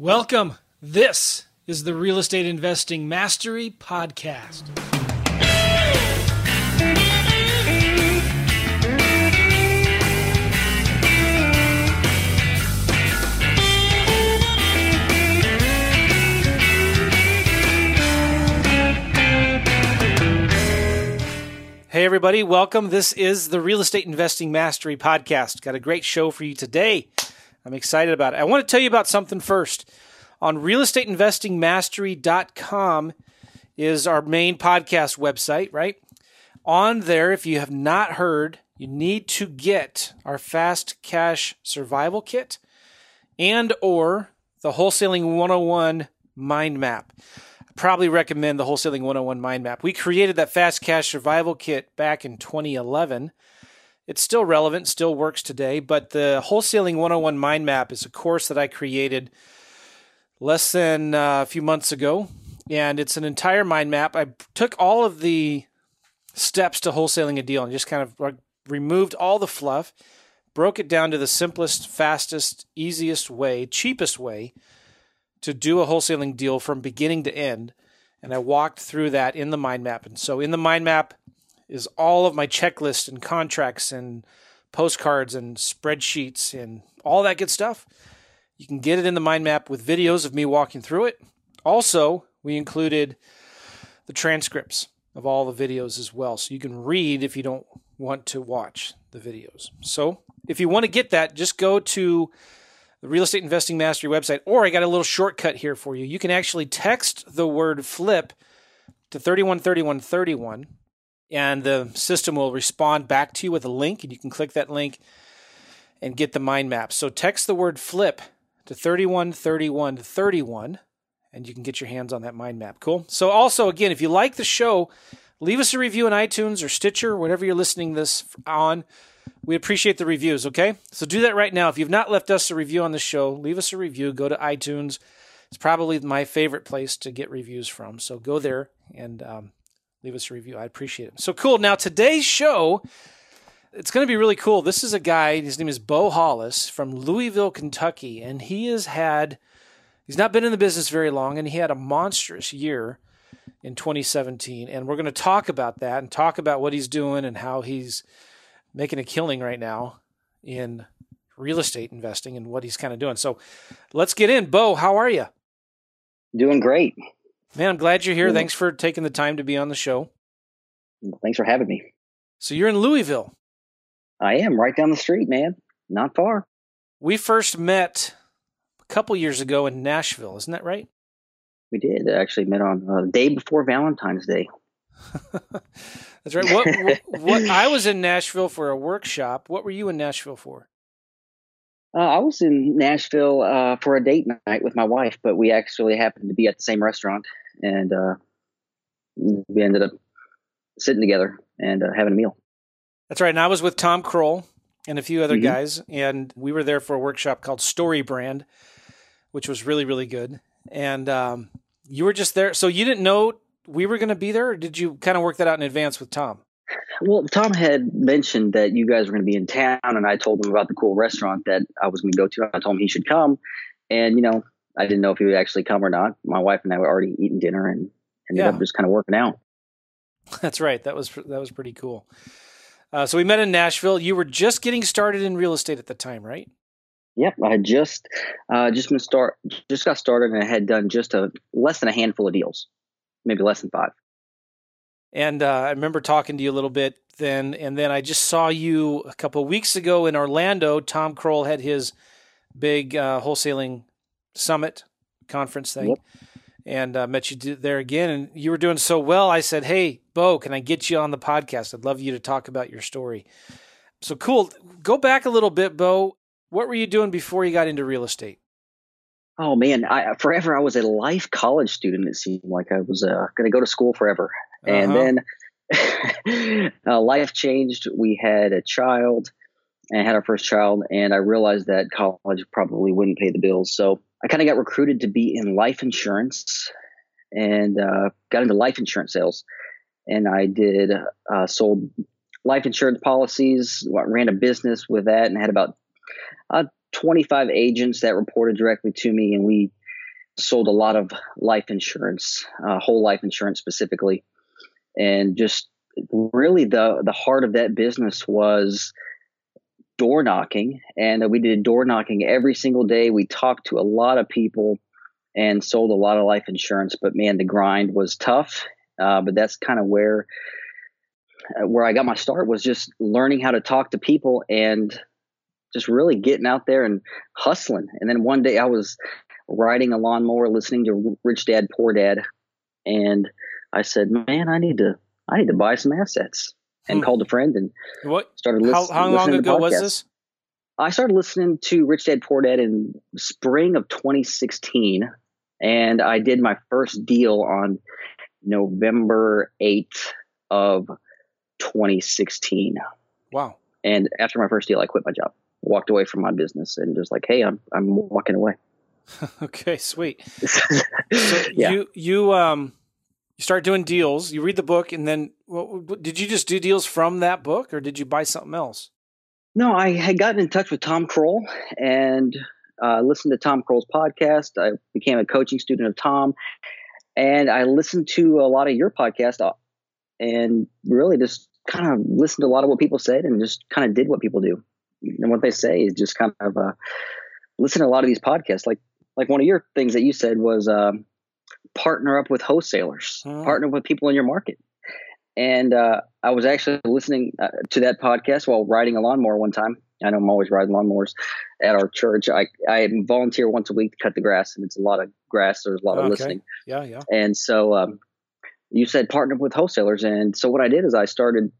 Welcome. This is the Real Estate Investing Mastery Podcast. Hey, everybody, welcome. This is the Real Estate Investing Mastery Podcast. Got a great show for you today. I'm excited about it. I want to tell you about something first. On realestateinvestingmastery.com is our main podcast website, right? On there, if you have not heard, you need to get our fast cash survival kit and or the wholesaling 101 mind map I probably recommend the Wholesaling 101 Mind Map. We created that Fast Cash Survival Kit back in 2011. It's still relevant, still works today, but the Wholesaling 101 Mind Map is a course that I created less than uh, a few months ago, and it's an entire mind map. I took all of the steps to wholesaling a deal and just kind of removed all the fluff, broke it down to the simplest, fastest, easiest way, cheapest way to do a wholesaling deal from beginning to end. And I walked through that in the mind map. And so in the mind map is all of my checklists and contracts and postcards and spreadsheets and all that good stuff. You can get it in the mind map with videos of me walking through it. Also, we included the transcripts of all the videos as well. So you can read if you don't want to watch the videos. So if you want to get that, just go to the Real Estate Investing Mastery website, or I got a little shortcut here for you. You can actually text the word flip to 313131, and the system will respond back to you with a link, and you can click that link and get the mind map. So text the word flip to 313131, and you can get your hands on that mind map. Cool. So also, again, if you like the show, leave us a review on iTunes or Stitcher, whatever you're listening this on. We appreciate the reviews, okay? So do that right now. If you've not left us a review on the show, leave us a review. Go to iTunes. It's probably my favorite place to get reviews from. So go there and um, leave us a review. I appreciate it. So cool. Now, today's show, it's going to be really cool. This is a guy, his name is Bo Hollis from Louisville, Kentucky, and he has had, he's not been in the business very long, and he had a monstrous year in 2017. And we're going to talk about that and talk about what he's doing and how he's making a killing right now in real estate investing and what he's kind of doing. So let's get in. Bo, how are you? Doing great. Man, I'm glad you're here. Thanks for taking the time to be on the show. Thanks for having me. So you're in Louisville. I am right down the street, man. Not far. We first met a couple years ago in Nashville, isn't that right? We did. I actually met on uh, the day before Valentine's Day. That's right. What, what, what, I was in Nashville for a workshop. What were you in Nashville for? Uh, I was in Nashville uh, for a date night with my wife, but we actually happened to be at the same restaurant, and uh, we ended up sitting together and uh, having a meal. That's right. And I was with Tom Krol and a few other mm-hmm. guys, and we were there for a workshop called Story Brand, which was really really good. And um, you were just there, so you didn't know we were going to be there, or did you kind of work that out in advance with Tom? Well, Tom had mentioned that you guys were going to be in town, and I told him about the cool restaurant that I was going to go to. I told him he should come, and you know, I didn't know if he would actually come or not. My wife and I were already eating dinner, and ended yeah. up just kind of working out. That's right. That was that was pretty cool. Uh, so we met in Nashville. You were just getting started in real estate at the time, right? Yep, I had just uh, just been start just got started, and I had done just a less than a handful of deals maybe less than five. And uh, I remember talking to you a little bit then, and then I just saw you a couple of weeks ago in Orlando. Tom Krol had his big uh, wholesaling summit conference thing, yep. and uh, met you there again. And you were doing so well. I said, "Hey, Bo, can I get you on the podcast? I'd love you to talk about your story." So cool. Go back a little bit, Bo. What were you doing before you got into real estate? Oh man, I forever I was a life college student. It seemed like I was uh, going to go to school forever, uh-huh. and then uh, life changed. We had a child, and had our first child, and I realized that college probably wouldn't pay the bills. So I kind of got recruited to be in life insurance, and uh, got into life insurance sales. And I did uh, sold life insurance policies, ran a business with that, and had about uh, 25 agents that reported directly to me, and we sold a lot of life insurance, uh, whole life insurance specifically, and just really the the heart of that business was door knocking, and we did door knocking every single day. We talked to a lot of people and sold a lot of life insurance, but man, the grind was tough. Uh, but that's kind of where uh, where I got my start was just learning how to talk to people and just really getting out there and hustling. And then one day I was riding a lawnmower, listening to Rich Dad Poor Dad, and I said, "Man, I need to I need to buy some assets." And hmm. called a friend and what started listening. How, how long ago was this? I started listening to Rich Dad Poor Dad in spring of 2016, and I did my first deal on November 8th of 2016. Wow. And after my first deal, I quit my job, walked away from my business, and just like, hey, I'm I'm walking away. okay, sweet. so yeah. you you um you start doing deals. You read the book, and then well, did you just do deals from that book, or did you buy something else? No, I had gotten in touch with Tom Krol and uh, listened to Tom Krol's podcast. I became a coaching student of Tom, and I listened to a lot of your podcast, uh, and really just kind of listened to a lot of what people said, and just kind of did what people do, and what they say is just kind of uh, listen to a lot of these podcasts. Like like one of your things that you said was um, partner up with wholesalers, oh. partner with people in your market. And uh, I was actually listening uh, to that podcast while riding a lawnmower one time. I know I'm always riding lawnmowers at our church. I, I volunteer once a week to cut the grass, and it's a lot of grass. There's a lot of okay. listening. Yeah, yeah. And so um, you said partner with wholesalers. And so what I did is I started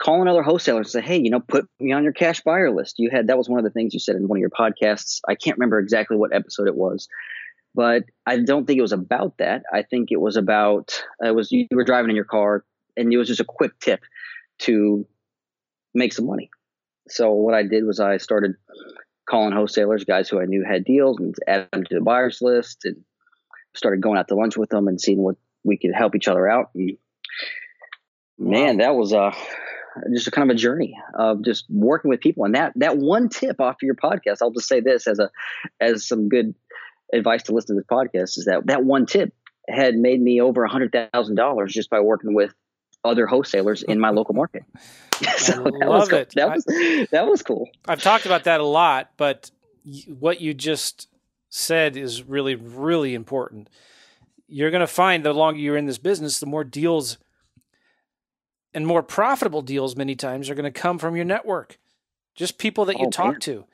calling other wholesalers and say, hey, you know, put me on your cash buyer list. You had that was one of the things you said in one of your podcasts. I can't remember exactly what episode it was, but I don't think it was about that. I think it was about it was you were driving in your car and it was just a quick tip to make some money. So what I did was I started calling wholesalers, guys who I knew had deals, and add them to the buyers list, and started going out to lunch with them and seeing what we could help each other out. And man, that was uh just a kind of a journey of just working with people. And that that one tip off of your podcast, I'll just say this as a as some good advice to listen to this podcast is that that one tip had made me over a hundred thousand dollars just by working with other wholesalers in my local market. so that was cool. It. That was I, that was cool. I've talked about that a lot, but what you just said is really really important. You're going to find the longer you're in this business, the more deals and more profitable deals many times are going to come from your network, just people that you oh, talk man. to.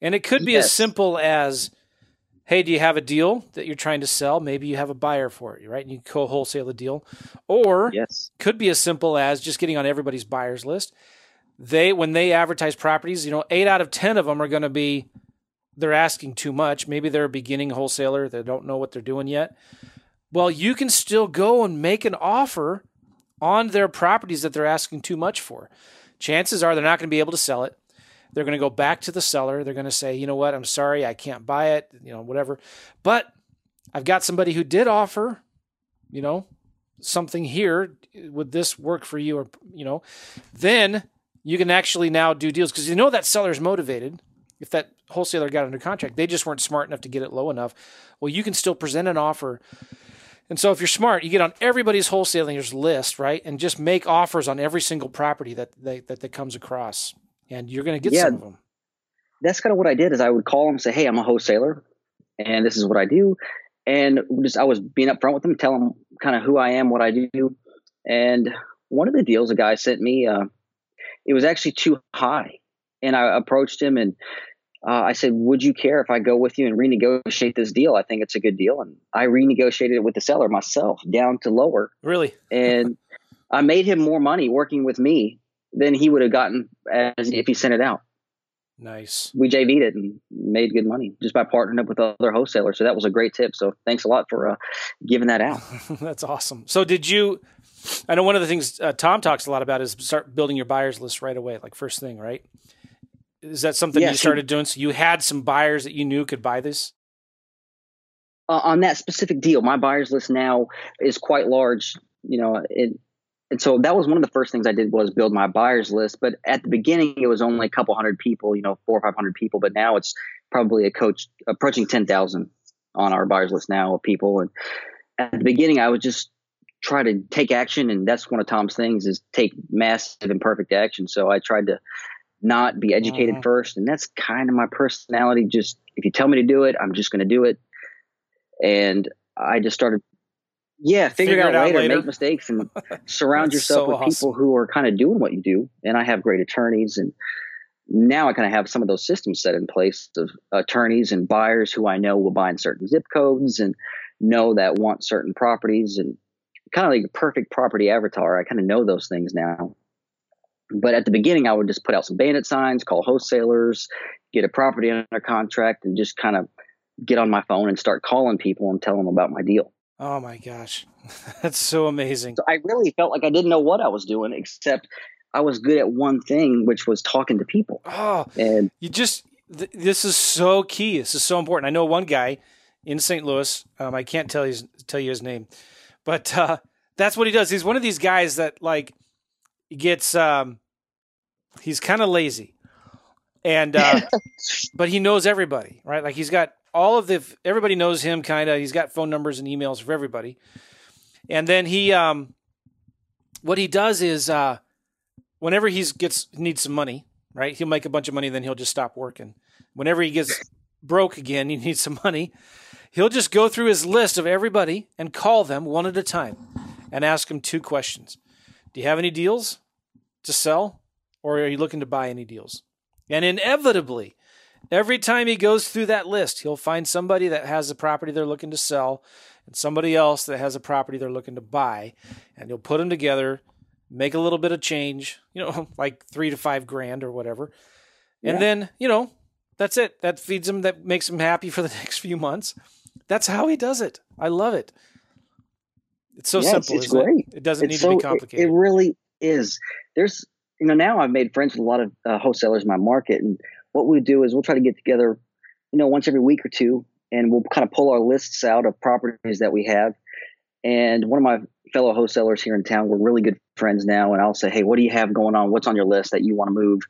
And it could be yes. as simple as, hey, do you have a deal that you're trying to sell? Maybe you have a buyer for it, right? And you co wholesale the deal. Or yes. could be as simple as just getting on everybody's buyers list. They when they advertise properties, you know, eight out of ten of them are going to be they're asking too much. Maybe they're a beginning wholesaler, they don't know what they're doing yet. Well, you can still go and make an offer on their properties that they're asking too much for. Chances are they're not going to be able to sell it. They're going to go back to the seller. They're going to say, you know what, I'm sorry, I can't buy it, you know, whatever. But I've got somebody who did offer, you know, something here. Would this work for you? Or, you know, then you can actually now do deals because you know that seller's motivated. If that wholesaler got under contract, they just weren't smart enough to get it low enough. Well, you can still present an offer and so if you're smart, you get on everybody's wholesaler's list, right? And just make offers on every single property that they, that, that comes across. And you're going to get yeah, some of them. That's kind of what I did is I would call them and say, Hey, I'm a wholesaler and this is what I do. And just, I was being upfront with them, tell them kind of who I am, what I do. And one of the deals a guy sent me, uh, it was actually too high. And I approached him and uh, I said, Would you care if I go with you and renegotiate this deal? I think it's a good deal. And I renegotiated it with the seller myself down to lower. Really? and I made him more money working with me than he would have gotten as if he sent it out. Nice. We JV'd it and made good money just by partnering up with other wholesalers. So that was a great tip. So thanks a lot for uh, giving that out. That's awesome. So did you? I know one of the things uh, Tom talks a lot about is start building your buyers list right away, like first thing, right? Is that something you started doing? So you had some buyers that you knew could buy this? Uh, on that specific deal, my buyers list now is quite large. You know, it, and so that was one of the first things I did was build my buyers list. But at the beginning, it was only a couple hundred people, you know, four or five hundred people. But now it's probably a coach approaching ten thousand on our buyers list now of people. And at the beginning, I would just try to take action, and that's one of Tom's things is take massive imperfect action. So I tried to not be educated mm-hmm. first, and that's kind of my personality. Just if you tell me to do it, I'm just going to do it. And I just started, yeah, figure, figure it out, later, later, make mistakes, and surround yourself so with awesome. people who are kind of doing what you do. And I have great attorneys and now I kind of have some of those systems set in place of attorneys and buyers who I know will buy in certain zip codes and know that want certain properties and kind of like a perfect property avatar. I kind of know those things now. But at the beginning, I would just put out some bandit signs, call wholesalers, get a property under contract, and just kind of get on my phone and start calling people and tell them about my deal. Oh my gosh, that's so amazing. So I really felt like I didn't know what I was doing, except I was good at one thing, which was talking to people. Oh, and you just th- this is so key. This is so important. I know one guy in St. Louis. Um, I can't tell you tell you his name, but uh, that's what he does. He's one of these guys that like gets. Um, he's kind of lazy, and uh, but he knows everybody, right? Like he's got all of the everybody knows him. Kind of. He's got phone numbers and emails for everybody, and then he um, what he does is uh whenever he gets needs some money, right? He'll make a bunch of money, then he'll just stop working. Whenever he gets broke again, he needs some money. He'll just go through his list of everybody and call them one at a time and ask them two questions. Do you have any deals to sell or are you looking to buy any deals? And inevitably, every time he goes through that list, he'll find somebody that has a property they're looking to sell and somebody else that has a property they're looking to buy. And he'll put them together make a little bit of change, you know, like three to five grand or whatever. And yeah. then, you know, that's it. That feeds him, that makes him happy for the next few months. That's how he does it. I love it. It's so yeah, simple. It's, it's great. It? it? doesn't it's need so, to be complicated. It, it, really is. There's, you know, now I've made friends with a lot of uh, wholesalers in my market. And what we do is we'll try to get together, you know, once every week or two, and we'll kind of pull our lists out of properties that we have. And one of my fellow wholesalers here in town. We're really good friends now. And I'll say, Hey, what do you have going on? What's on your list that you want to move?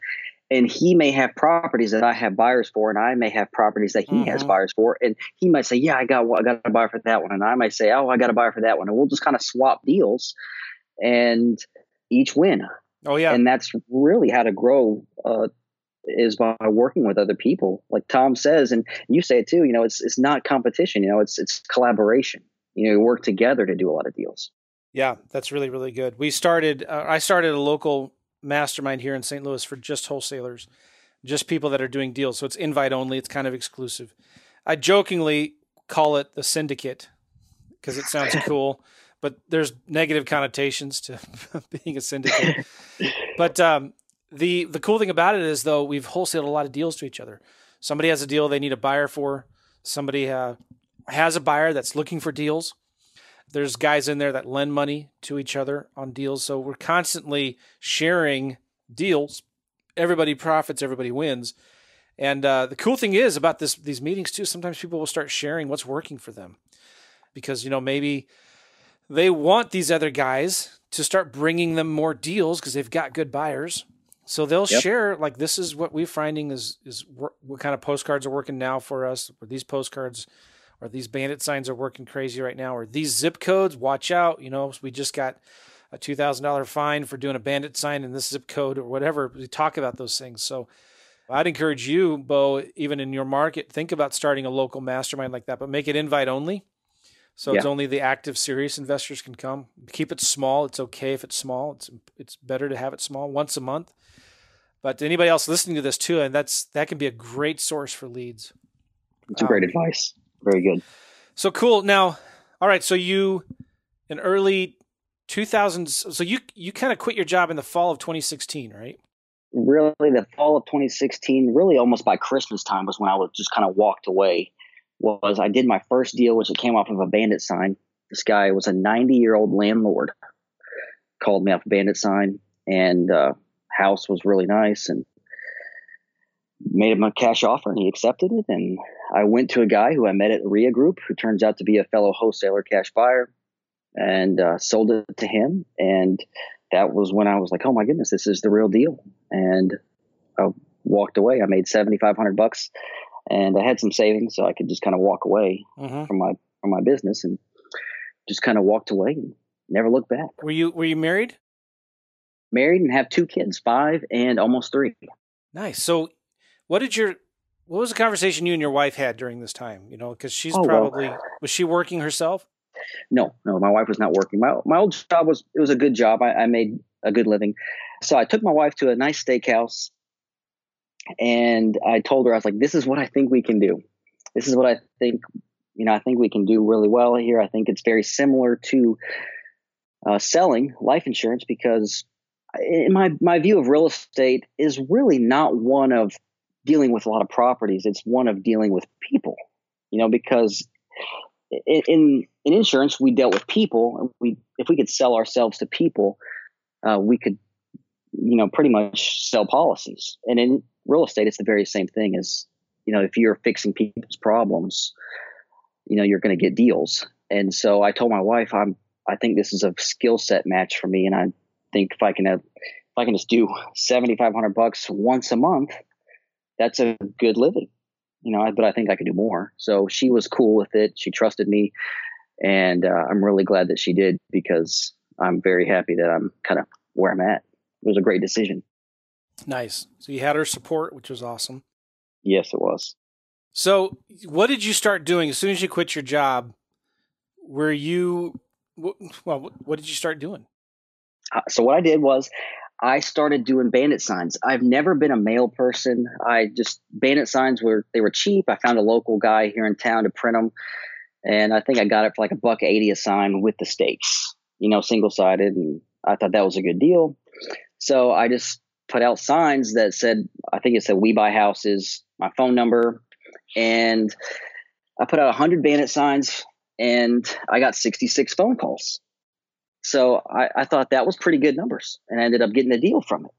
And he may have properties that I have buyers for, and I may have properties that he mm-hmm. has buyers for. And he might say, Yeah, I got I got a buyer for that one. And I might say, Oh, I got a buyer for that one. And we'll just kind of swap deals and each win. Oh, yeah. And that's really how to grow uh, is by working with other people like tom says and you say it too you know it's it's not competition you know it's it's collaboration you know you work together to do a lot of deals yeah, that's really really good. We started. Uh, I started a local mastermind here in St. Louis for just wholesalers, just people that are doing deals. So it's invite only. It's kind of exclusive. I jokingly call it the syndicate because it sounds cool, but there's negative connotations to being a syndicate. but um, the the cool thing about it is though we've wholesaled a lot of deals to each other. Somebody has a deal they need a buyer for. Somebody uh, has a buyer that's looking for deals there's guys in there that lend money to each other on deals. So we're constantly sharing deals. Everybody profits, everybody wins. And uh, the cool thing is about this these meetings too. Sometimes people will start sharing what's working for them, because you know maybe they want these other guys to start bringing them more deals because they've got good buyers. So they'll yep. share like this is what we're finding is is what kind of postcards are working now for us. Or these postcards or these bandit signs are working crazy right now, or these zip codes, watch out. You know, we just got a $2,000 fine for doing a bandit sign in this zip code or whatever. We talk about those things. So I'd encourage you, Bo, even in your market, think about starting a local mastermind like that, but make it invite only. So yeah. it's only the active, serious investors can come. Keep it small. It's okay if it's small. It's it's better to have it small once a month. But anybody else listening to this too, and that's that can be a great source for leads. It's um, great advice very good. So cool. Now, all right. So you in early 2000s. So you you kind of quit your job in the fall of 2016, right? Really, the fall of 2016, really almost by Christmas time was when I was just kind of walked away. Was I did my first deal, which it came off of a bandit sign. This guy was a 90 year old landlord. Called me off a bandit sign, and uh, house was really nice, and made him a cash offer and he accepted it. And I went to a guy who I met at RIA Group, who turns out to be a fellow wholesaler cash buyer, and uh, sold it to him. And that was when I was like, oh my goodness, this is the real deal. And I walked away. I made 7,500 bucks and I had some savings, so I could just kind of walk away Mhm. from my from my business, and just kind of walked away and never looked back. Were you were you married? Married and have two kids, five and almost three. Nice. So, what did your what was the conversation you and your wife had during this time? You know, because she's Oh, well. probably was she working herself? No, no, my wife was not working. My my old job was it was a good job. I, I made a good living, so I took my wife to a nice steakhouse, and I told her I was like, "This is what I think we can do. This is what I think. You know, I think we can do really well here. I think it's very similar to uh, selling life insurance because, my my view of real estate is really not one of dealing with a lot of properties. It's one of dealing with people. You know, because in in, in insurance we dealt with people. We if we could sell ourselves to people, uh, we could you know pretty much sell policies. And in real estate, it's the very same thing as you know if you're fixing people's problems, you know you're going to get deals. And so I told my wife, I'm I think this is a skill set match for me, and I think if I can have if I can just do seventy five hundred bucks once a month, that's a good living you know, but I think I could do more. So she was cool with it. She trusted me. And uh, I'm really glad that she did because I'm very happy that I'm kind of where I'm at. It was a great decision. Nice. So you had her support, which was awesome. Yes, it was. So, what did you start doing as soon as you quit your job? Were you well? What did you start doing? Uh, so what I did was I started doing bandit signs. I've never been a mail person. I just bandit signs were they were cheap. I found a local guy here in town to print them, and I think I got it for like a buck eighty a sign with the stakes, you know, single sided, and I thought that was a good deal. So I just put out signs that said, I think it said "We buy houses," my phone number, and I put out hundred bandit signs, and I got sixty six phone calls. So I, I thought that was pretty good numbers, and I ended up getting a deal from it.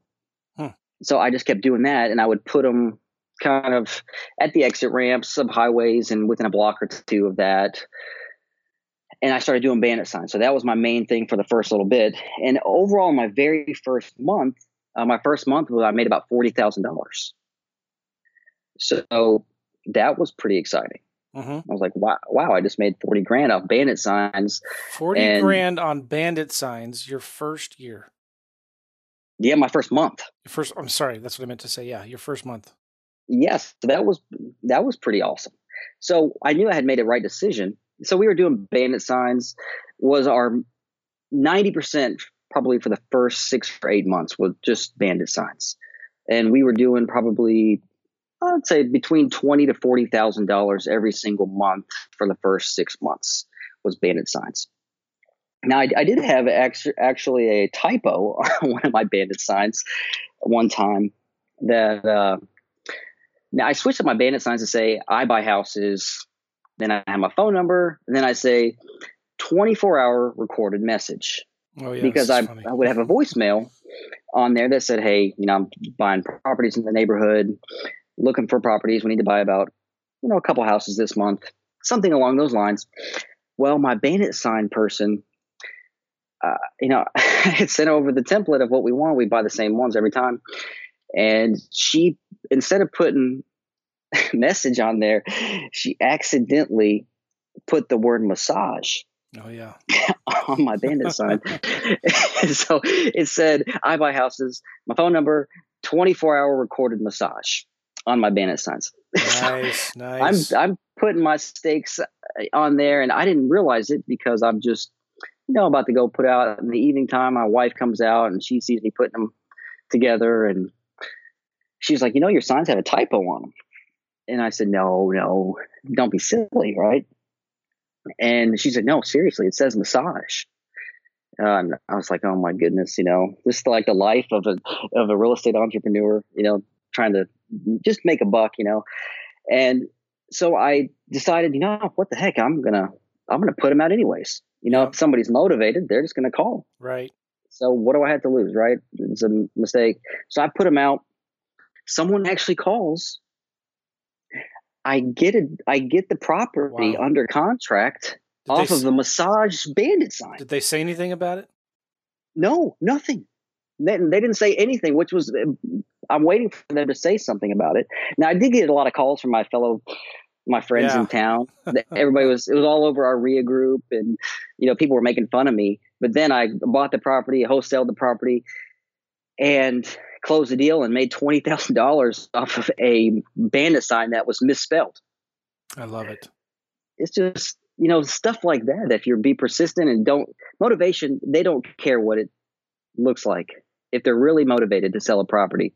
Hmm. So I just kept doing that, and I would put them kind of at the exit ramps of highways and within a block or two of that. And I started doing bandit signs. So that was my main thing for the first little bit. And overall, my very first month, uh, my first month was I made about forty thousand dollars. So that was pretty exciting. Hmm I was like, wow, wow! I just made forty grand off bandit signs. Forty And- grand on bandit signs your first year. Yeah, my first month. Your first. I'm sorry, that's what I meant to say. Yeah, your first month. yes that was that was pretty awesome so i knew i had made a right decision so we were doing bandit signs was our 90% probably for the first six or eight months was just bandit signs and we were doing probably i'd say between 20 to 40 thousand dollars every single month for the first six months was bandit signs now i, I did have actually a typo on one of my bandit signs one time that uh, now I switched up my bandit signs to say I buy houses. Then I have my phone number, and then I say 24 hour recorded message Oh yeah, because I, funny. I would have a voicemail on there that said, "Hey, you know, I'm buying properties in the neighborhood, looking for properties. We need to buy about you know a couple houses this month, something along those lines." Well, my bandit sign person, uh, you know, had sent over the template of what we want. We buy the same ones every time, and she instead of putting message on there, she accidentally put the word massage Oh yeah. on my bandit sign. so it said, I buy houses, my phone number, 24 hour recorded massage on my bandit signs. Nice, nice. I'm, I'm putting my stakes on there and I didn't realize it because I'm just, you know, about to go put out in the evening time. My wife comes out and she sees me putting them together and she's like, you know, your signs have a typo on them. And I said, no, no, don't be silly, right? And she said, no, seriously, it says massage. Uh, and I was like, oh my goodness, you know, this is like the life of a of a real estate entrepreneur, you know, trying to just make a buck, you know. And so I decided, you know, what the heck, I'm gonna I'm gonna put them out anyways. You know, if somebody's motivated, they're just gonna call. right. So what do I have to lose, right? It's a mistake. So I put them out. Someone actually calls. I get it. I get the property Wow. under contract Did off of the massage bandit sign. did they say anything about it? No, nothing, they, they didn't say anything, which was I'm waiting for them to say something about it. Now I did get a lot of calls from my fellow my friends yeah. in town. Everybody was it was all over our RIA group, and you know people were making fun of me. But then I bought the property, wholesaled the property, and closed the deal and made twenty thousand dollars off of a bandit sign that was misspelled. I love it. It's just you know stuff like that. If you're be persistent and don't motivation, they don't care what it looks like. If they're really motivated to sell a property,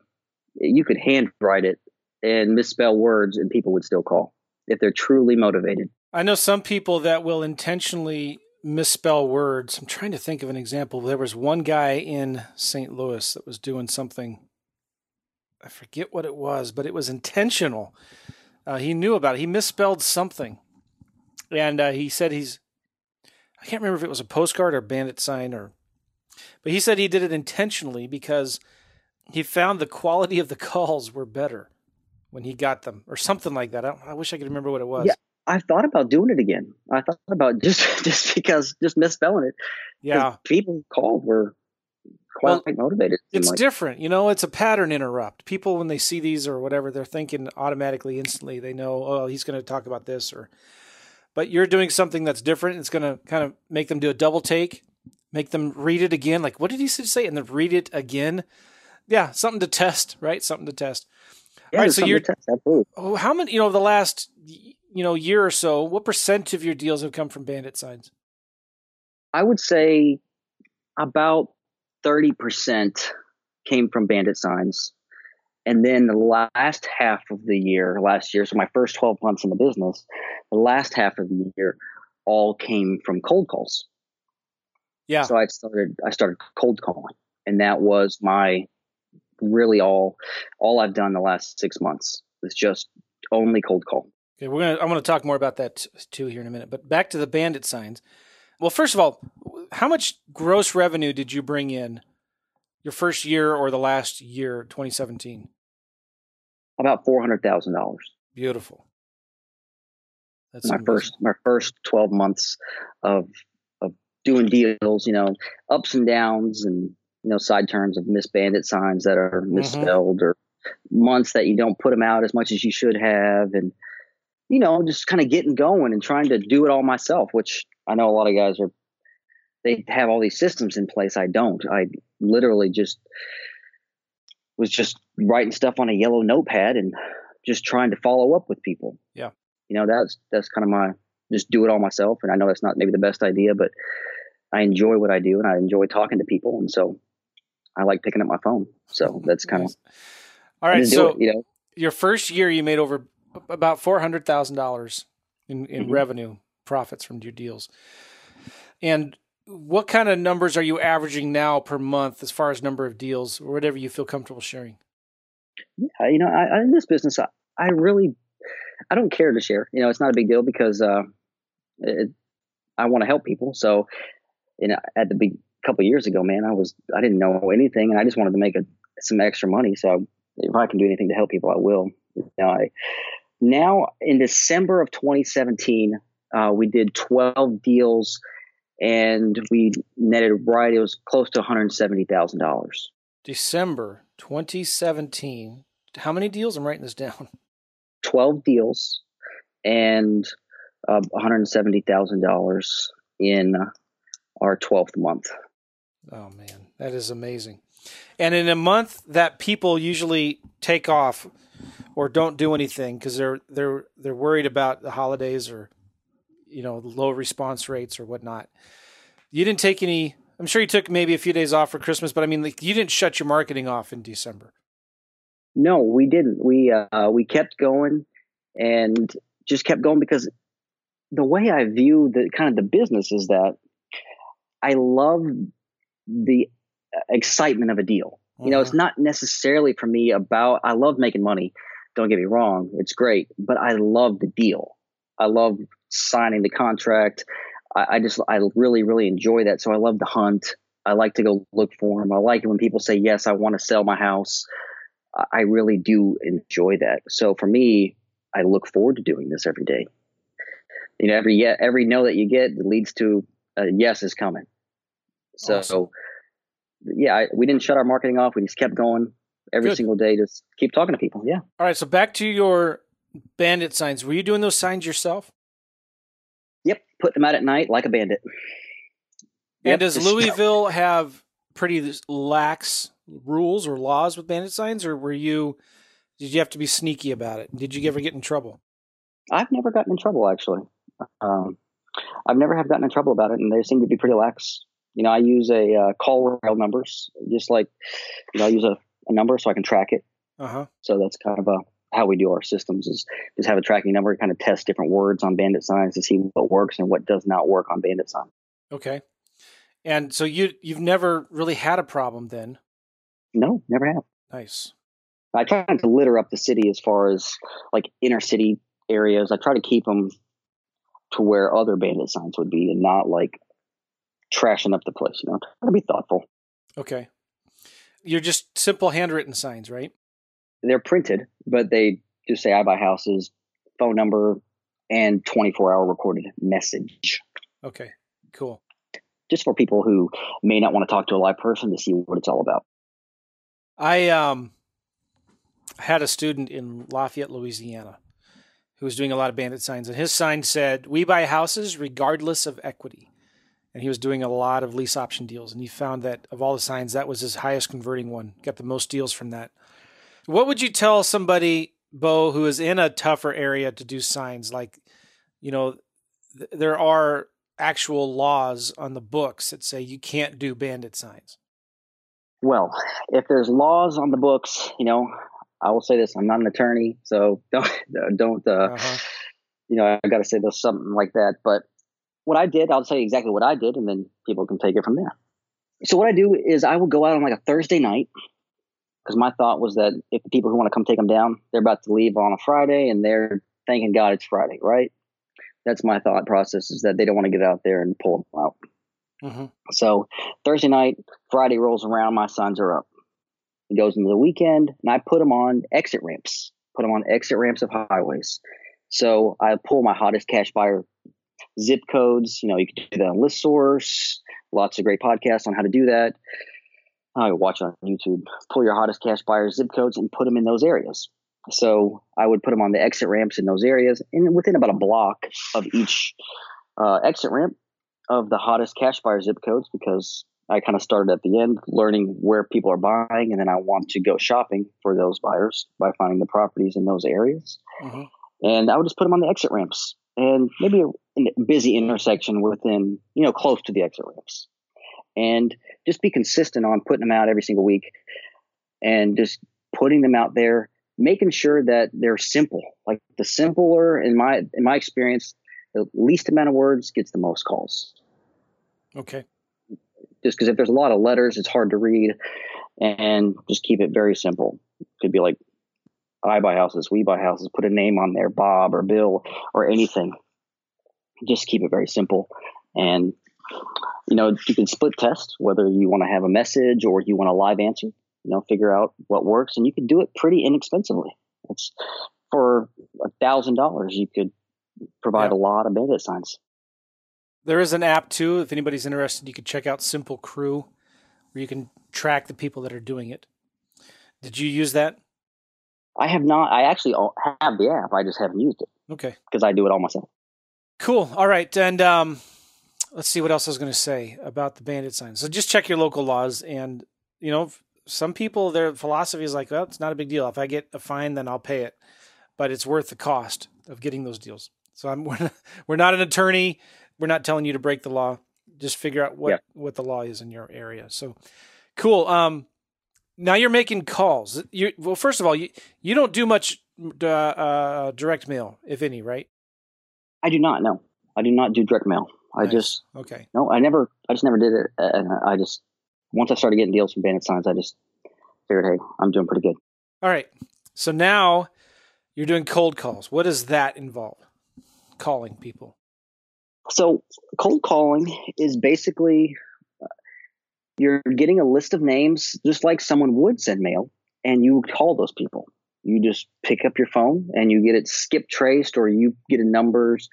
you could handwrite it and misspell words, and people would still call if they're truly motivated. I know some people that will intentionally misspell words. I'm trying to think of an example. There was one guy in St. Louis that was doing something. I forget what it was, but it was intentional. Uh, he knew about it. He misspelled something, and uh, he said he's. I can't remember if it was a postcard or bandit sign or, but he said he did it intentionally because he found the quality of the calls were better when he got them or something like that. I, I wish I could remember what it was. Yeah, I thought about doing it again. I thought about just just because just misspelling it. Yeah, people called were quite well, motivated. It's like. different, you know. It's a pattern interrupt. People when they see these or whatever, they're thinking automatically, instantly. They know, oh, he's going to talk about this, or. But you're doing something that's different. It's going to kind of make them do a double take, make them read it again. Like, what did he say? And then read it again. Yeah, something to test, right? Something to test. Yeah, All right, so you're. Test, oh, how many? You know, the last you know year or so, what percent of your deals have come from bandit signs? I would say about thirty percent came from bandit signs, and then the last half of the year, last year, so my first twelve months in the business, the last half of the year, all came from cold calls. Yeah. So I started I started cold calling, and that was my really all all I've done the last six months is just only cold call. Okay, we're gonna. I'm gonna talk more about that too here in a minute. But back to the bandit signs. Well, first of all, how much gross revenue did you bring in your first year or the last year, 2017? About four hundred thousand dollars. Beautiful. That's my amazing. first my first twelve months of doing deals. You know, ups and downs and you know side terms of bandit signs that are mm-hmm. misspelled mm-hmm. or months that you don't put them out as much as you should have and you know, just kind of getting going and trying to do it all myself, which I know a lot of guys are, they have all these systems in place. I don't. I literally just was just writing stuff on a yellow notepad and just trying to follow up with people. Yeah. You know, that's, that's kind of my, just do it all myself. And I know that's not maybe the best idea, but I enjoy what I do and I enjoy talking to people. And so I like picking up my phone. So that's kind of, all right. So, it, you know, your first year you made over about four hundred thousand dollars in in mm-hmm. revenue profits from your deals. And what kind of numbers are you averaging now per month as far as number of deals or whatever you feel comfortable sharing? Yeah, you know, I, in this business, I, I, really, I don't care to share. You know, it's not a big deal because uh, it, I want to help people. So, you know, at the big couple years ago, man, I was I didn't know anything, and I just wanted to make a, some extra money. So, if I can do anything to help people, I will. You know, I now, in December of 2017, uh, we did 12 deals and we netted right. It was close to $170,000. December 2017. How many deals? I'm writing this down. 12 deals and uh, $170,000 in our 12th month. Oh, man. That is amazing. And in a month that people usually take off, or don't do anything because they're they're they're worried about the holidays or you know low response rates or whatnot. You didn't take any. I'm sure you took maybe a few days off for Christmas, but I mean, like you didn't shut your marketing off in December. No, we didn't. We uh, we kept going and just kept going because the way I view the kind of the business is that I love the excitement of a deal. You know, it's uh-huh. not necessarily for me about, I love making money. Don't get me wrong. It's great, but I love the deal. I love signing the contract. I, I just, I really, really enjoy that. So I love the hunt. I like to go look for them. I like it when people say, yes, I want to sell my house. I really do enjoy that. So for me, I look forward to doing this every day. You know, every yeah, every no that you get leads to yes is coming. So awesome yeah, I, we didn't shut our marketing off. We just kept going every Good. single day. Just keep talking to people. Yeah. All right, so back to your bandit signs. Were you doing those signs yourself? Yep. Put them out at night like a bandit. And Yep, does Louisville have pretty lax rules or laws with bandit signs, or were you? Did you have to be sneaky about it? Did you ever get in trouble? I've never gotten in trouble actually. Um, I've never have gotten in trouble about it, and they seem to be pretty lax. You know, I use a uh, CallRail numbers, just like you know, I use a, a number so I can track it. Uh huh. So that's kind of a how we do our systems is just have a tracking number, kind of test different words on bandit signs to see what works and what does not work on bandit signs. Okay. And so you you've never really had a problem then. No, never have. Nice. I try not to litter up the city as far as like inner city areas. I try to keep them to where other bandit signs would be and not like trashing up the place. You know, try to be thoughtful. Okay. You're just simple handwritten signs, right? They're printed, but they just say I buy houses, phone number, and 24 hour recorded message. Okay. Cool. Just for people who may not want to talk to a live person to see what it's all about. I um had a student in Lafayette, Louisiana, who was doing a lot of bandit signs, and his sign said, "We buy houses regardless of equity." And he was doing a lot of lease option deals, and he found that of all the signs, that was his highest converting one. Got the most deals from that. What would you tell somebody, Bo, who is in a tougher area to do signs? Like, you know, th- there are actual laws on the books that say you can't do bandit signs. Well, if there's laws on the books, you know, I will say this: I'm not an attorney, so don't don't uh, Uh-huh. you know I got to say there's something like that. But what I did, I'll tell you exactly what I did, and then people can take it from there. So what I do is I will go out on like a Thursday night because my thought was that if the people who want to come take them down, they're about to leave on a Friday, and they're thanking God it's Friday, right? That's my thought process: is that they don't want to get out there and pull them out. hmm So Thursday night, Friday rolls around, my signs are up. It goes into the weekend, and I put them on exit ramps. Put them on exit ramps of highways. So I pull my hottest cash buyer zip codes. You know, you can do that on ListSource. Lots of great podcasts on how to do that. I watch on YouTube. Pull your hottest cash buyer zip codes and put them in those areas. So I would put them on the exit ramps in those areas, and within about a block of each uh, exit ramp, of the hottest cash buyer zip codes because I kind of started at the end learning where people are buying and then I want to go shopping for those buyers by finding the properties in those areas. hmm And I would just put them on the exit ramps and maybe a, a busy intersection within, you know, close to the exit ramps. And just be consistent on putting them out every single week and just putting them out there, making sure that they're simple. Like the simpler in my in my experience, the least amount of words gets the most calls Okay. Just because if there's a lot of letters, it's hard to read, and just keep it very simple. Could be like, I buy houses, we buy houses, put a name on there, Bob or Bill or anything. Just keep it very simple. And, you know, you can split test whether you want to have a message or you want a live answer, you know, figure out what works, and you can do it pretty inexpensively. It's for a thousand dollars, you could provide Yeah. a lot of bandit signs. There is an app too. If anybody's interested, you could check out Simple Crew, where you can track the people that are doing it. Did you use that? I have not, I actually have the app, I just haven't used it Okay. because I do it all myself. Cool. All right. And um, let's see what else I was going to say about the bandit signs. So just check your local laws. And, you know, some people, their philosophy is like, well, it's not a big deal. If I get a fine, then I'll pay it. But it's worth the cost of getting those deals. So I'm, we're, not, we're not an attorney. We're not telling you to break the law. Just figure out what, Yeah. what the law is in your area. So cool. Um, now you're making calls. You well, first of all, you you don't do much uh, uh, direct mail, if any, right? I do not. No, I do not do direct mail. I Nice. just Okay. no. I never. I just never did it. And I just once I started getting deals from Bandit Signs, I just figured, hey, I'm doing pretty good. All right. So now you're doing cold calls. What does that involve? Calling people. So cold calling is basically uh, you're getting a list of names, just like someone would send mail, and you call those people. You just pick up your phone and you get it skip traced, or you get a numbers.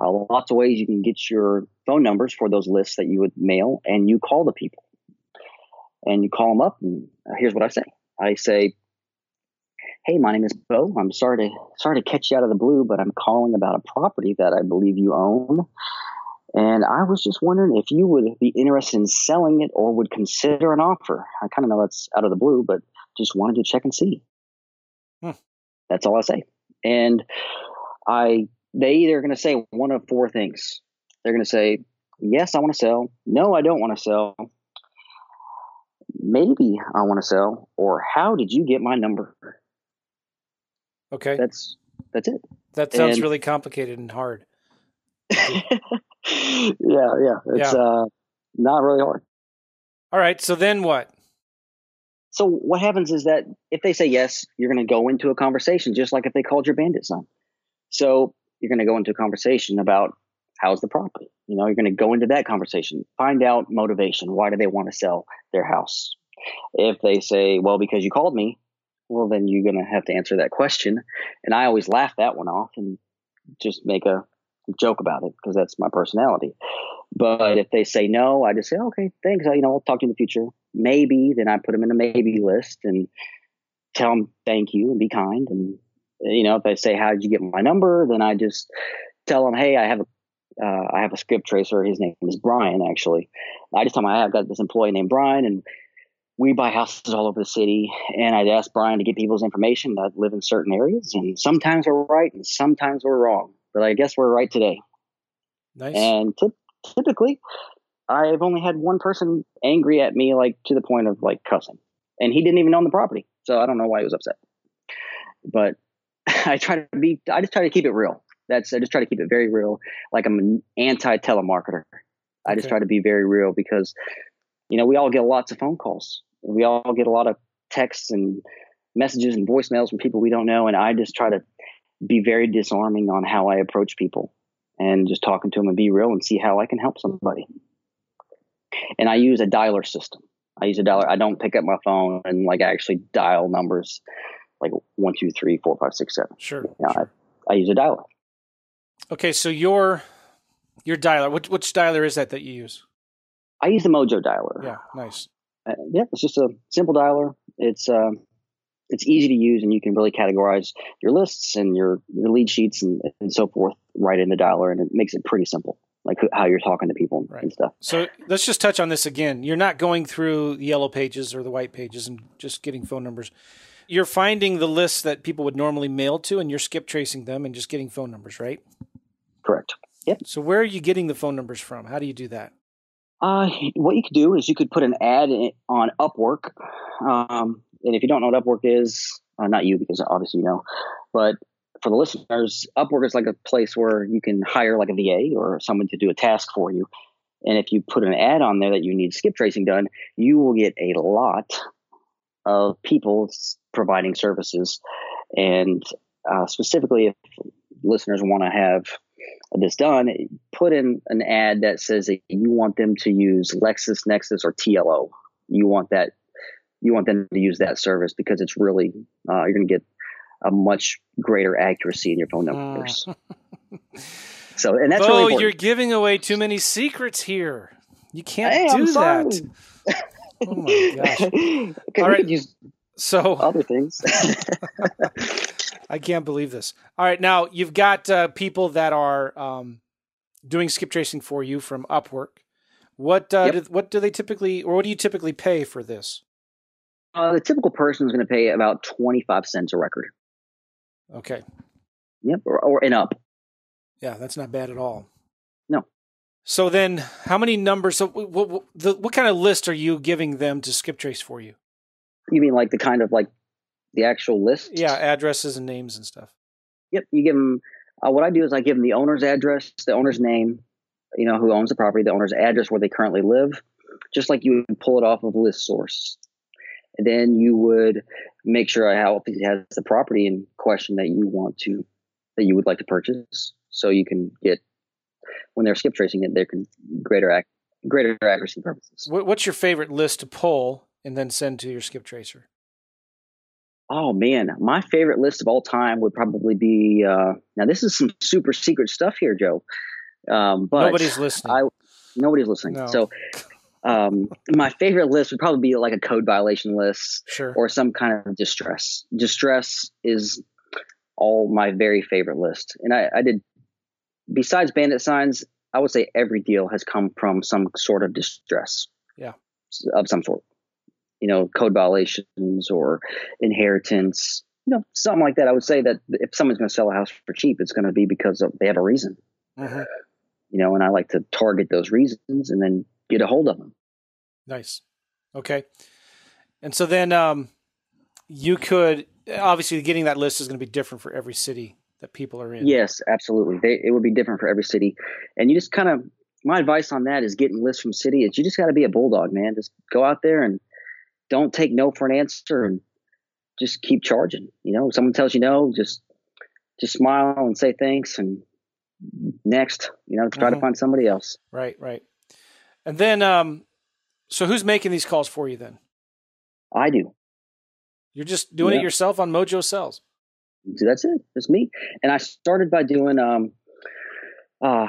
Uh, lots of ways you can get your phone numbers for those lists that you would mail, and you call the people. and you call them up, and here's what I say. I say, "Hey, my name is Bo. I'm sorry to sorry to catch you out of the blue, but I'm calling about a property that I believe you own." And I was just wondering if you would be interested in selling it or would consider an offer. I kind of know that's out of the blue, but just wanted to check and see. Hmm. That's all I say. And I, they either going to say one of four things. They're going to say, yes, I want to sell. No, I don't want to sell. Maybe I want to sell. Or how did you get my number? Okay. That's, that's it. That sounds and, really complicated and hard. yeah, yeah. It's yeah. uh not really hard. All right. So then what? So what happens is that if they say yes, you're going to go into a conversation, just like if they called your bandit sign. So you're going to go into a conversation about how's the property. You know, you're going to go into that conversation, find out motivation. Why do they want to sell their house? If they say, well, because you called me, well, then you're going to have to answer that question. And I always laugh that one off and just make a joke about it because that's my personality. But if they say no, I just say, okay, thanks. I, you know, I'll talk to you in the future. Maybe, then I put them in a maybe list and tell them thank you and be kind. And, you know, if they say, how did you get my number? Then I just tell them, hey, I have a, uh, I have a skip tracer. His name is Brian, actually. I just tell him I have got this employee named Brian and we buy houses all over the city. And I'd ask Brian to get people's information that live in certain areas. And sometimes we're right and sometimes we're wrong but I guess we're right today. Nice. And t- typically, I've only had one person angry at me, like to the point of like cussing, and he didn't even own the property, so I don't know why he was upset. But I try to be, I just try to keep it real. That's I just try to keep it very real. Like I'm an anti telemarketer. I just try to be very real because, you know, we all get lots of phone calls. We all get a lot of texts and messages and voicemails from people we don't know, and I just try to be very disarming on how I approach people and just talking to them and be real and see how I can help somebody. And I use a dialer system. I use a dialer. I don't pick up my phone and like actually dial numbers like one, two, three, four, five, six, seven. Sure. You know, sure. I, I, use a dialer. Okay, so your your dialer, which which dialer is that that you use? I use the Mojo dialer. Yeah, nice. Uh, yeah, it's just a simple dialer. It's um, it's easy to use and you can really categorize your lists and your, your lead sheets and, and so forth right in the dialer and it makes it pretty simple like how you're talking to people right. and stuff. So let's just touch on this again. You're not going through the yellow pages or the white pages and just getting phone numbers. You're finding the lists that people would normally mail to and you're skip tracing them and just getting phone numbers right? Correct. Yep. So where are you getting the phone numbers from? How do you do that uh, what you could do is you could put an ad on Upwork. Um, and if you don't know what Upwork is, uh, not you because obviously you know, but for the listeners, Upwork is like a place where you can hire like a VA or someone to do a task for you. And if you put an ad on there that you need skip tracing done, you will get a lot of people providing services. And uh, specifically, if listeners want to have this done, put in an ad that says that you want them to use LexisNexis or TLO. You want that you want them to use that service because it's really uh, you're going to get a much greater accuracy in your phone numbers. so, and that's oh, really you're giving away too many secrets here. You can't hey, do that. oh my gosh! All right, use so other things. I can't believe this. All right, now you've got uh, people that are um, doing skip tracing for you from Upwork. What uh, yep. do, what do they typically, or what do you typically pay for this? Uh, the typical person is going to pay about 25 cents a record. Okay. Yep, or, or and up. Yeah, that's not bad at all. No. So then, how many numbers? So, what, what, the, what kind of list are you giving them to skip trace for you? You mean like the kind of like the actual list? Yeah, addresses and names and stuff. Yep, you give them. Uh, what I do is I give them the owner's address, the owner's name, you know, who owns the property, the owner's address where they currently live, just like you would pull it off of ListSource And then you would make sure how he has the property in question that you want to that you would like to purchase, so you can get when they're skip tracing it, they can greater ac- greater accuracy purposes. What's your favorite list to pull and then send to your skip tracer? Oh man, my favorite list of all time would probably be. Uh, now this is some super secret stuff here, Joe. Um, but nobody's listening. I, nobody's listening. No. So Um, my favorite list would probably be like a code violation list Sure. or some kind of distress. Distress is all my very favorite list. And I, I did, besides bandit signs, I would say every deal has come from some sort of distress. Yeah. Of some sort. You know, code violations or inheritance, you know, something like that. I would say that if someone's going to sell a house for cheap, it's going to be because of, they have a reason, Mhm. you know, and I like to target those reasons and then get a hold of them. Nice. Okay. And so then um, you could obviously getting that list is going to be different for every city that people are in. Yes, absolutely. They, it would be different for every city. And you just kind of, my advice on that is getting lists from city is you just got to be a bulldog, man. Just go out there and don't take no for an answer and just keep charging. You know, if someone tells you no, just, just smile and say thanks and next, you know, try Mhm. to find somebody else. Right, right. And then um so who's making these calls for you then? I do. You're just doing Yeah. it yourself on Mojo Cells. That's it. That's me. And I started by doing um uh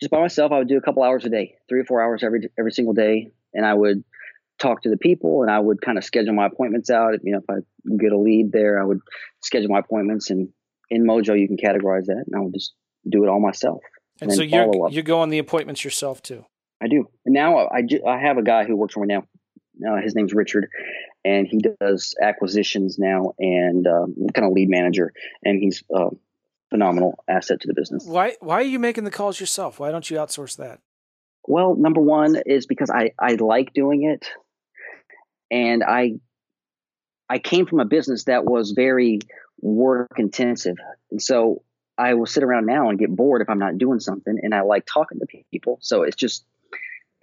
just by myself. I would do a couple hours a day, three or four hours every every single day, and I would talk to the people and I would kind of schedule my appointments out. You know, if I get a lead there, I would schedule my appointments, and in Mojo you can categorize that, and I would just do it all myself. And And so you you go on the appointments yourself too. I do. And now I, ju- I have a guy who works for me now. Uh, his name's Richard, and he does acquisitions now and um, kind of lead manager, and he's a phenomenal asset to the business. Why why are you making the calls yourself? Why don't you outsource that? Well, number one is because I, I like doing it, and I I came from a business that was very work intensive, and so I will sit around now and get bored if I'm not doing something, and I like talking to people. So it's just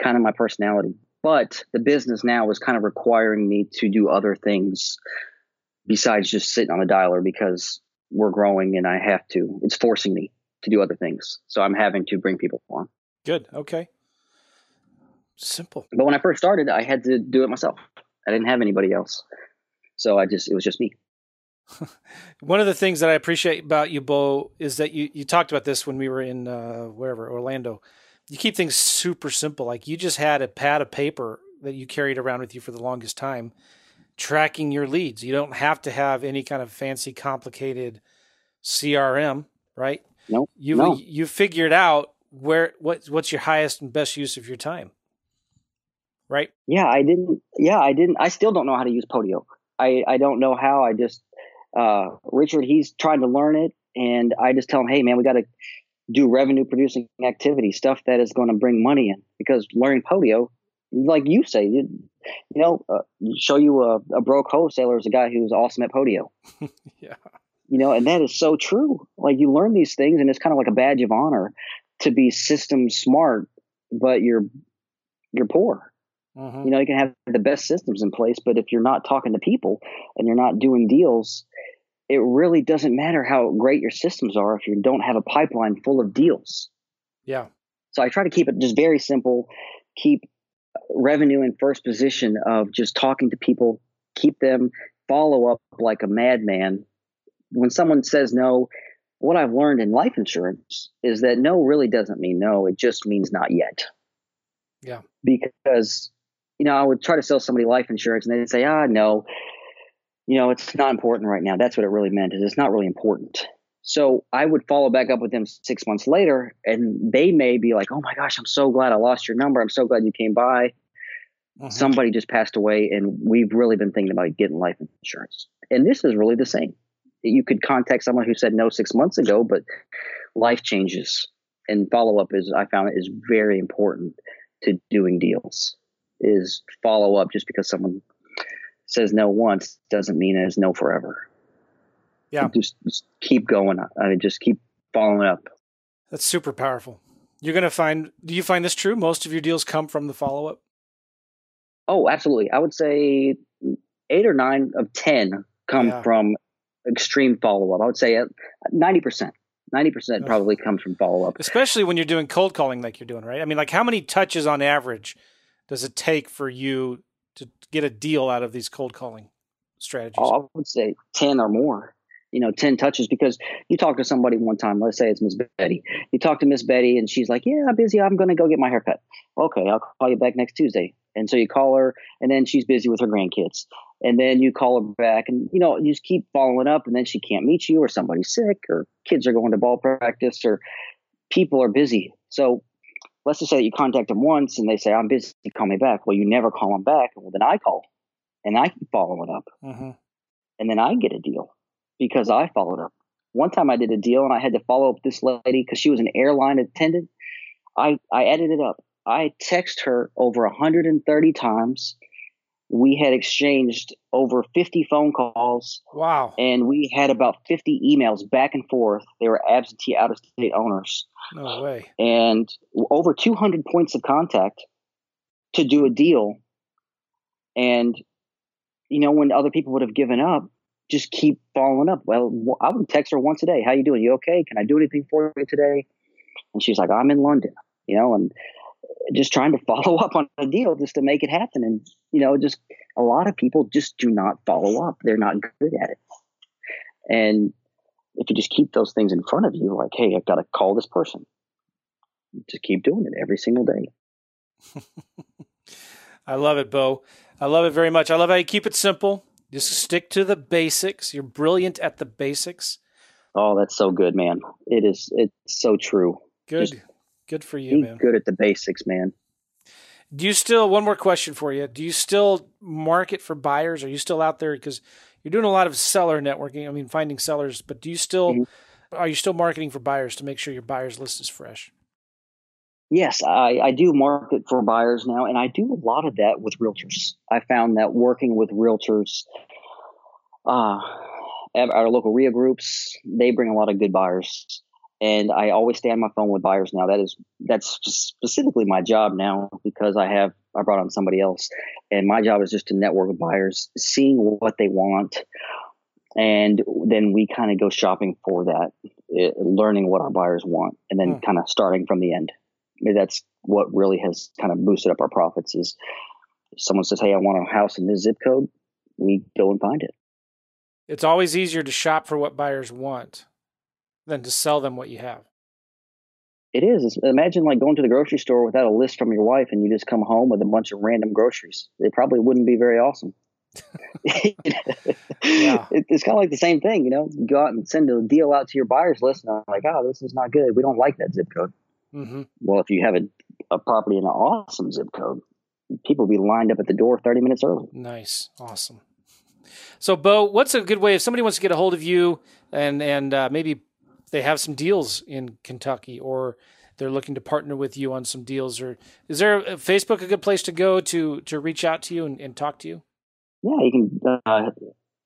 kind of my personality. But the business now is kind of requiring me to do other things besides just sitting on the dialer because we're growing and I have to. It's forcing me to do other things. So I'm having to bring people on. Good. Okay. Simple. But when I first started, I had to do it myself. I didn't have anybody else. So I just, it was just me. One of the things that I appreciate about you, Beau, is that you, you talked about this when we were in uh, wherever Orlando. You keep things super simple. Like you just had a pad of paper that you carried around with you for the longest time, tracking your leads. You don't have to have any kind of fancy, complicated CRM, right? No, You no. you figured out where what what's your highest and best use of your time, right? Yeah, I didn't. Yeah, I didn't. I still don't know how to use Podio. I, I don't know how. I just, uh, Richard, he's trying to learn it. And I just tell him, hey, man, we got to do revenue producing activity, stuff that is going to bring money in. Because learning Podio, like you say, you, you know, uh, show you a, a broke wholesaler is a guy who's awesome at Podio. Yeah. You know, and that is so true. Like you learn these things, and it's kind of like a badge of honor to be system smart, but you're you're poor. Mhm. You know, you can have the best systems in place, but if you're not talking to people and you're not doing deals, it really doesn't matter how great your systems are if you don't have a pipeline full of deals. Yeah. So I try to keep it just very simple, keep revenue in first position of just talking to people, keep them follow up like a madman. When someone says no, what I've learned in life insurance is that no really doesn't mean no, it just means not yet. Yeah. Because, you know, I would try to sell somebody life insurance and they'd say, ah, no, you know, it's not important right now. That's what it really meant is it's not really important. So I would follow back up with them six months later, and they may be like, "Oh my gosh, I'm so glad I lost your number. I'm so glad you came by. Mhm. Somebody just passed away, and we've really been thinking about getting life insurance." And this is really the same. You could contact someone who said no six months ago, but life changes, and follow up is I found it is very important to doing deals. Is follow up just because someone says no once doesn't mean it's no forever. Yeah. Just, just keep going. I mean, just keep following up. That's super powerful. You're going to find, do you find this true? Most of your deals come from the follow up? Oh, absolutely. I would say eight or nine of 10 come Yeah. from extreme follow up. I would say uh, 90%. 90% Ugh. probably comes from follow up. Especially when you're doing cold calling like you're doing, right? I mean, like how many touches on average does it take for you to get a deal out of these cold calling strategies? Oh, I would say 10 or more. you know, 10 touches because you talk to somebody one time, let's say it's Miss Betty. You talk to Miss Betty and she's like, Yeah, I'm busy. I'm going to go get my haircut. Okay, I'll call you back next Tuesday. And so you call her and then she's busy with her grandkids. And then you call her back and, you know, you just keep following up and then she can't meet you or somebody's sick or kids are going to ball practice or people are busy. So let's just say that you contact them once and they say, I'm busy, call me back. Well, you never call them back. Well, then I call and I keep following up. Mm-hmm. And then I get a deal because I followed up. One time I did a deal and I had to follow up this lady because she was an airline attendant. I, I added it up. I text her over 130 times. We had exchanged over 50 phone calls. Wow. And we had about 50 emails back and forth. They were absentee out of state owners. No way. And over 200 points of contact to do a deal. And, you know, when other people would have given up, just keep following up. Well, I would text her once a day. How you doing? You okay? Can I do anything for you today? And she's like, I'm in London, you know, and just trying to follow up on a deal just to make it happen. And, you know, just a lot of people just do not follow up. They're not good at it. And if you just keep those things in front of you, like, hey, I've got to call this person, just keep doing it every single day. I love it, Beau. I love it very much. I love how you keep it simple. Just stick to the basics. You're brilliant at the basics. Oh, that's so good, man. It is. It's so true. Good. Just good for you, man. Good at the basics, man. Do you still? One more question for you. Do you still market for buyers? Are you still out there because you're doing a lot of seller networking? I mean, finding sellers. But do you still? Mm-hmm. Are you still marketing for buyers to make sure your buyers list is fresh? Yes, I, I do market for buyers now, and I do a lot of that with realtors. I found that working with realtors, uh, our local REIA groups, they bring a lot of good buyers. And I always stay on my phone with buyers now. That is that's specifically my job now because I have I brought on somebody else, and my job is just to network with buyers, seeing what they want, and then we kind of go shopping for that, it, eh, learning what our buyers want, and then hmm. kind of starting from the end that's what really has kind of boosted up our profits is someone says, Hey, I want a house in this zip code. We go and find it. It's always easier to shop for what buyers want than to sell them what you have. It is. It's, imagine like going to the grocery store without a list from your wife and you just come home with a bunch of random groceries. It probably wouldn't be very awesome. yeah. it, it's kind of like the same thing, you know. You go out and send a deal out to your buyers list, and I'm like, "Oh, this is not good. We don't like that zip code." Mm-hmm. Well, if you have a, a property in an awesome zip code, people will be lined up at the door 30 minutes early. Nice. Awesome. So, Beau, what's a good way if somebody wants to get a hold of you and, and uh, maybe they have some deals in Kentucky or they're looking to partner with you on some deals or is there a, Facebook a good place to go to, to reach out to you and, and talk to you? Yeah, you can, uh,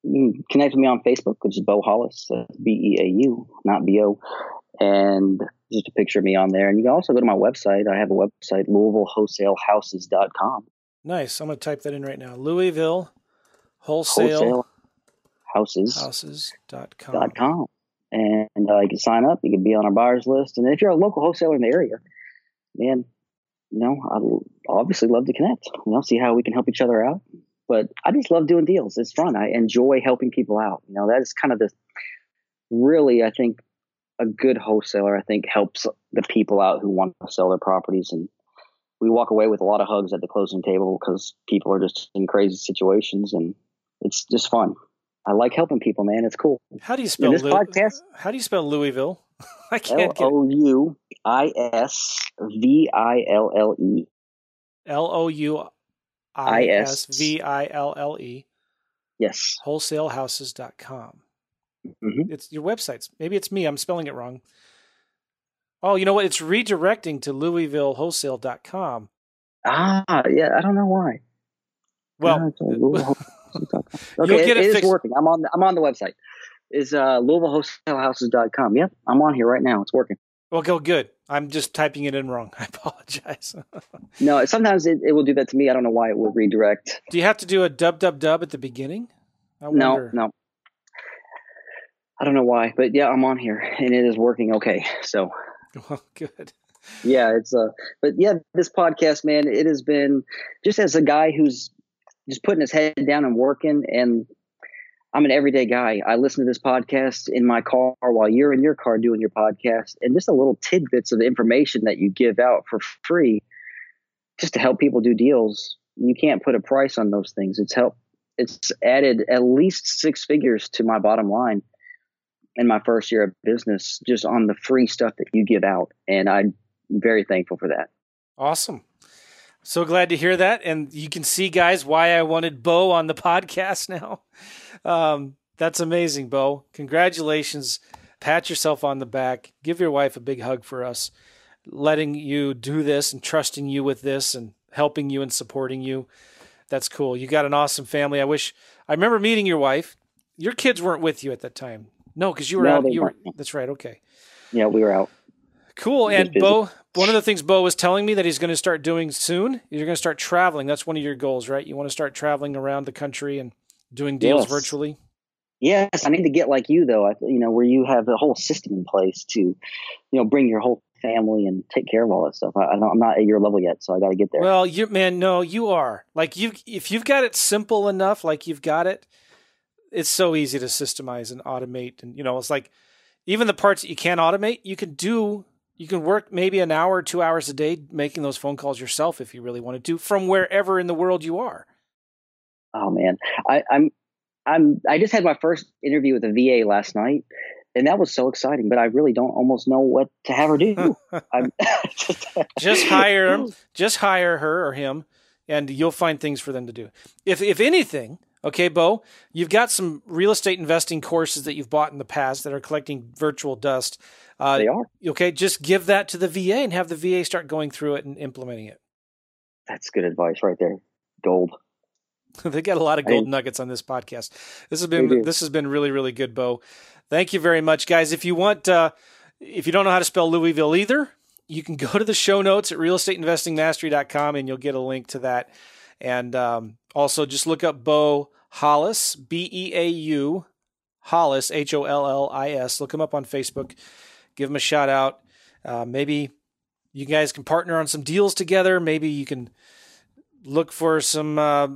you can connect with me on Facebook, which is Beau Hollis, uh, B E A U, not B O. And just a picture of me on there. And you can also go to my website. I have a website, LouisvilleWholesaleHouses.com. Nice. I'm going to type that in right now. Louisville Wholesale, Wholesale Houses. Houses.com. Dot com. And uh, you can sign up. You can be on our buyers list. And if you're a local wholesaler in the area, man, you know, I'd obviously love to connect, you know, see how we can help each other out. But I just love doing deals. It's fun. I enjoy helping people out. You know, that is kind of the really, I think, a good wholesaler, I think, helps the people out who want to sell their properties. And we walk away with a lot of hugs at the closing table because people are just in crazy situations and it's just fun. I like helping people, man. It's cool. How do you spell this Lu- podcast? How do you spell Louisville? I can't L O U I S V I L L E. L O U I S V I L L E. Yes. Wholesalehouses.com. Mm-hmm. It's your websites. Maybe it's me. I'm spelling it wrong. Oh, you know what? It's redirecting to LouisvilleWholesale.com. Ah, yeah. I don't know why. Well, okay, it, it is working. I'm on. The, I'm on the website. Is uh, LouisvilleWholesaleHouses.com. Yep, I'm on here right now. It's working. Well, go good. I'm just typing it in wrong. I apologize. no, sometimes it, it will do that to me. I don't know why it will redirect. Do you have to do a dub dub dub at the beginning? no, no. I don't know why, but yeah, I'm on here and it is working okay. So, well, good. Yeah, it's uh, but yeah, this podcast, man, it has been just as a guy who's just putting his head down and working, and I'm an everyday guy. I listen to this podcast in my car while you're in your car doing your podcast, and just a little tidbits of information that you give out for free, just to help people do deals. You can't put a price on those things. It's help. It's added at least six figures to my bottom line in my first year of business, just on the free stuff that you give out, and I'm very thankful for that. Awesome. So glad to hear that. And you can see, guys, why I wanted Beau on the podcast now. Um, that's amazing, Beau. Congratulations. Pat yourself on the back. Give your wife a big hug for us, letting you do this and trusting you with this and helping you and supporting you. That's cool. You got an awesome family. I wish I remember meeting your wife. Your kids weren't with you at that time. No, because you were No, out. You were, that's right. Okay. Yeah, we were out. Cool. And. Beau, one of the things Beau was telling me that he's going to start doing soon, you're going to start traveling. That's one of your goals, right? You want to start traveling around the country and doing deals Yes. virtually. Yes, I need to get like you though. I, you know, where you have the whole system in place to, you know, bring your whole family and take care of all that stuff. I, I'm not at your level yet, so I got to get there. Well, you man, no, you are. Like you if you've got it simple enough, like you've got it, it's so easy to systemize and automate and you know, it's like even the parts that you can't automate, you can do you can work maybe an hour 2 hours a day making those phone calls yourself if you really wanted to from wherever in the world you are. oh man, I, I'm, I'm, I just had my first interview with a VA last night, and that was so exciting. But I really don't almost know what to have her do. Just, just hire just hire her or him and you'll find things for them to do if if anything okay beau you've got some real estate investing courses that you've bought in the past that are collecting virtual dust. Uh, They are. okay just give that to the va and have the va start going through it and implementing it. That's good advice right there. Gold. they got a lot of I- gold nuggets on this podcast. This has been this has been really really good beau. Thank you very much guys. If you want uh, if you don't know how to spell louisville either you can go to the show notes at realestateinvestingmastery.com and you'll get a link to that. And um, also just look up beau hollis b-e-a-u hollis h-o-l-l-i-s look him up on facebook give him a shout out uh, maybe you guys can partner on some deals together maybe you can look for some uh,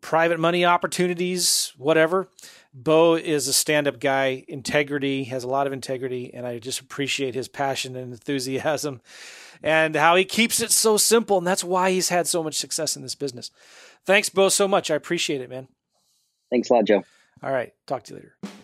private money opportunities, whatever. Beau is a stand up guy, integrity, has a lot of integrity, and I just appreciate his passion and enthusiasm and how he keeps it so simple. And that's why he's had so much success in this business. Thanks, Beau, so much. I appreciate it, man. Thanks a lot, Joe. All right. Talk to you later.